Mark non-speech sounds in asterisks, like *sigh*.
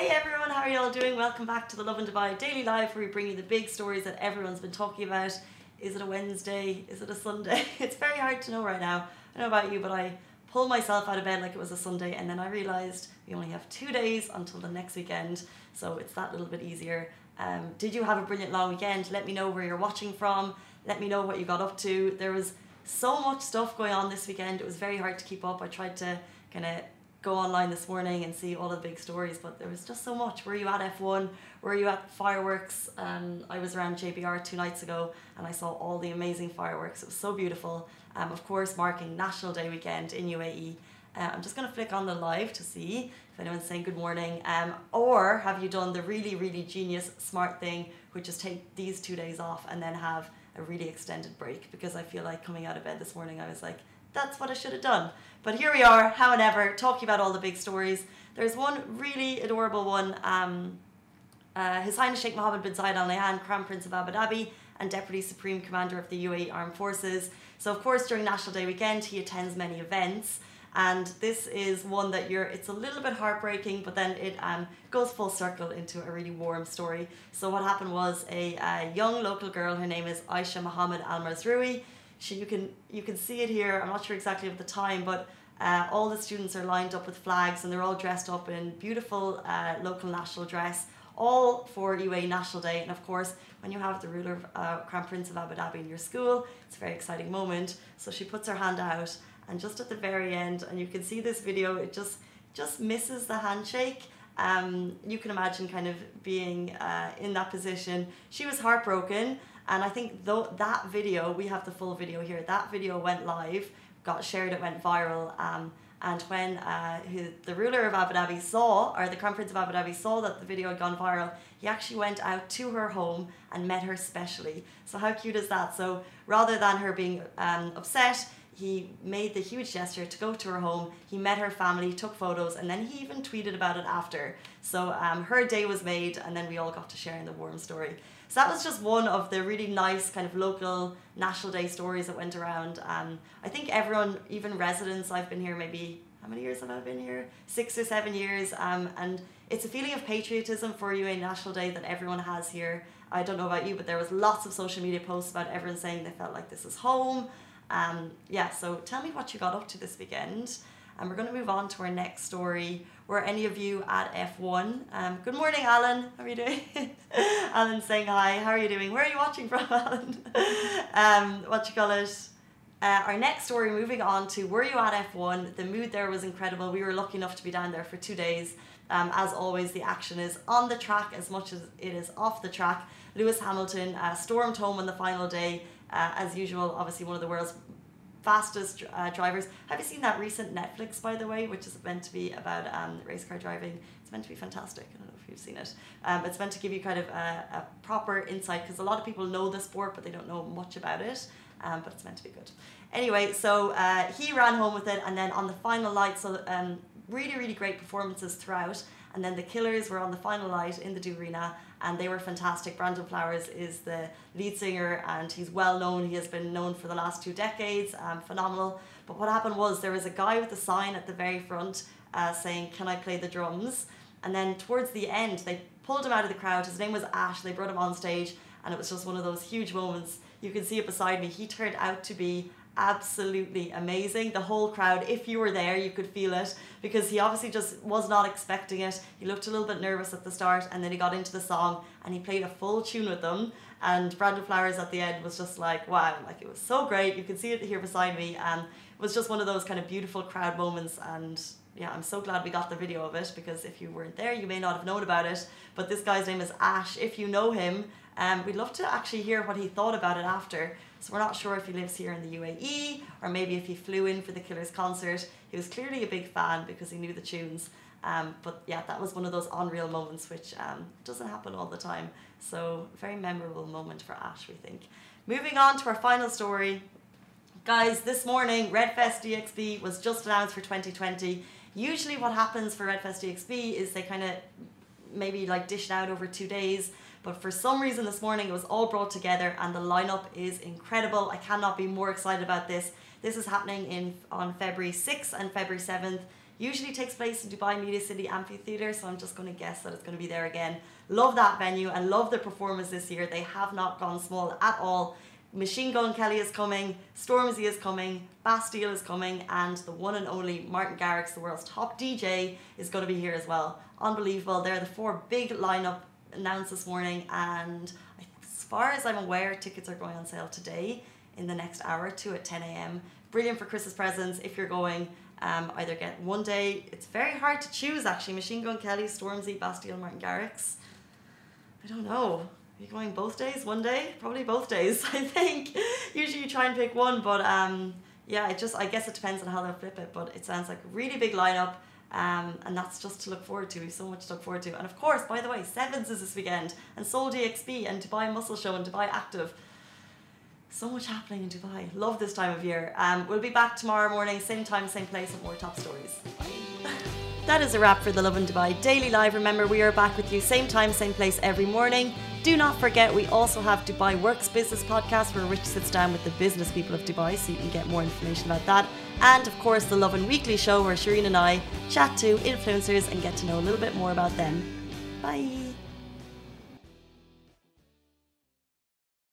Hey everyone, how are you all doing? Welcome back to the Lovin Dubai Daily Live where we bring you the big stories that everyone's been talking about. Is it a Wednesday? Is it a Sunday? *laughs* It's very hard to know right now. I don't know about you, but I pulled myself out of bed like it was a Sunday and then I realised we only have two days until the next weekend, so it's that little bit easier. Um, did you have a brilliant long weekend? Let me know where you're watching from. Let me know what you got up to. There was so much stuff going on this weekend. It was very hard to keep up. I tried to kind of go online this morning and see all the big stories, but there was just so much. Were you at F1? Were you at fireworks? Um, I was around JBR two nights ago and I saw all the amazing fireworks. It was so beautiful. Um, of course, marking National Day weekend in UAE. Uh, I'm just going to flick on the live to see if anyone's saying good morning. Um, or have you done the really, really genius, smart thing, which is take these two days off and then have a really extended break? Because I feel like coming out of bed this morning, I was like, that's what I should have done. But here we are, how and ever, talking about all the big stories. There's one really adorable one. Um, uh, His Highness Sheikh Mohammed bin Zayed Al Nahyan, Crown Prince of Abu Dhabi and Deputy Supreme Commander of the UAE Armed Forces. So, of course, during National Day weekend, he attends many events. And this is one that you're, it's a little bit heartbreaking, but then it um, goes full circle into a really warm story. So, what happened was a, a young local girl, her name is Aisha Mohammed Al Mazrui she, you can you can see it here. I'm not sure exactly of the time, but uh, all the students are lined up with flags and they're all dressed up in beautiful uh, local national dress, all for UAE National Day. And of course, when you have the ruler, uh, Crown Prince of Abu Dhabi in your school, it's a very exciting moment. So she puts her hand out, and just at the very end, and you can see this video, it just just misses the handshake. Um, you can imagine kind of being uh, in that position. She was heartbroken and I think though that video, we have the full video here. That video went live, got shared, it went viral. Um, and when uh, the ruler of Abu Dhabi saw, or the Crown Prince of Abu Dhabi saw that the video had gone viral, he actually went out to her home and met her specially. So how cute is that? So rather than her being um, upset, he made the huge gesture to go to her home. He met her family, took photos, and then he even tweeted about it after. So um, her day was made, and then we all got to share in the warm story. So that was just one of the really nice kind of local National Day stories that went around. Um, I think everyone, even residents, I've been here maybe, how many years have I been here? Six or seven years. Um, and it's a feeling of patriotism for UAE National Day that everyone has here. I don't know about you, but there was lots of social media posts about everyone saying they felt like this is home. Um, yeah, so tell me what you got up to this weekend. And we're going to move on to our next story. Were any of you at F1? Um, good morning, Alan. How are you doing? *laughs* Alan saying hi. How are you doing? Where are you watching from, *laughs* Alan? um, what you call it? Uh, our next story, moving on to Were You at F1? The mood there was incredible. We were lucky enough to be down there for two days. Um, as always, the action is on the track as much as it is off the track. Lewis Hamilton uh, stormed home on the final day. Uh, as usual, obviously one of the world's fastest uh, drivers. Have you seen that recent Netflix, by the way, which is meant to be about um, race car driving? It's meant to be fantastic. I don't know if you've seen it. Um, it's meant to give you kind of a, a proper insight because a lot of people know the sport, but they don't know much about it. Um, but it's meant to be good. Anyway, so uh, he ran home with it, and then on the final light, so um, really, really great performances throughout. And then the Killers were on the final night in the Arena and they were fantastic. Brandon Flowers is the lead singer and he's well known. He has been known for the last two decades, um, phenomenal. But what happened was there was a guy with a sign at the very front uh, saying, Can I play the drums? And then towards the end, they pulled him out of the crowd. His name was Ash. They brought him on stage and it was just one of those huge moments. You can see it beside me. He turned out to be absolutely amazing. The whole crowd, if you were there, you could feel it because he obviously just was not expecting it. He looked a little bit nervous at the start and then he got into the song and he played a full tune with them. And Brandon Flowers at the end was just like, wow, like it was so great. You can see it here beside me. And it was just one of those kind of beautiful crowd moments. And yeah, I'm so glad we got the video of it because if you weren't there, you may not have known about it. But this guy's name is Ash. If you know him, um, we'd love to actually hear what he thought about it after. So we're not sure if he lives here in the UAE or maybe if he flew in for the Killers concert. He was clearly a big fan because he knew the tunes. Um, but yeah, that was one of those unreal moments which um, doesn't happen all the time. So very memorable moment for Ash, we think. Moving on to our final story. Guys, this morning Redfest DXB was just announced for 2020. Usually what happens for Redfest DXB is they kind of maybe like dish it out over two days but for some reason this morning it was all brought together and the lineup is incredible. I cannot be more excited about this. This is happening in on February 6th and February 7th. Usually takes place in Dubai Media City Amphitheatre, so I'm just going to guess that it's going to be there again. Love that venue and love the performance this year. They have not gone small at all. Machine Gun Kelly is coming, Stormzy is coming, Bastille is coming, and the one and only Martin Garrix, the world's top DJ, is going to be here as well. Unbelievable. They're the four big lineup announced this morning, and as far as I'm aware, tickets are going on sale today in the next hour or two at 10 a.m. Brilliant for Christmas presents if you're going. Um, either get one day. It's very hard to choose actually. Machine Gun Kelly, Stormzy, Bastille, Martin Garrix. I don't know. Are you going both days? One day? Probably both days, *laughs* I think. Usually you try and pick one, but um, yeah, it just I guess it depends on how they'll flip it. But it sounds like a really big lineup. Um, and that's just to look forward to. We've so much to look forward to. And of course, by the way, Sevens is this weekend, and Sole DXB, and Dubai Muscle Show, and Dubai Active. So much happening in Dubai. Love this time of year. Um, we'll be back tomorrow morning, same time, same place, with more top stories. *laughs* That is a wrap for the Lovin Dubai Daily Live. Remember, we are back with you same time, same place every morning. Do not forget, we also have Dubai Works Business Podcast where Rich sits down with the business people of Dubai so you can get more information about that. And of course, the Lovin Weekly Show where Shireen and I chat to influencers and get to know a little bit more about them. Bye.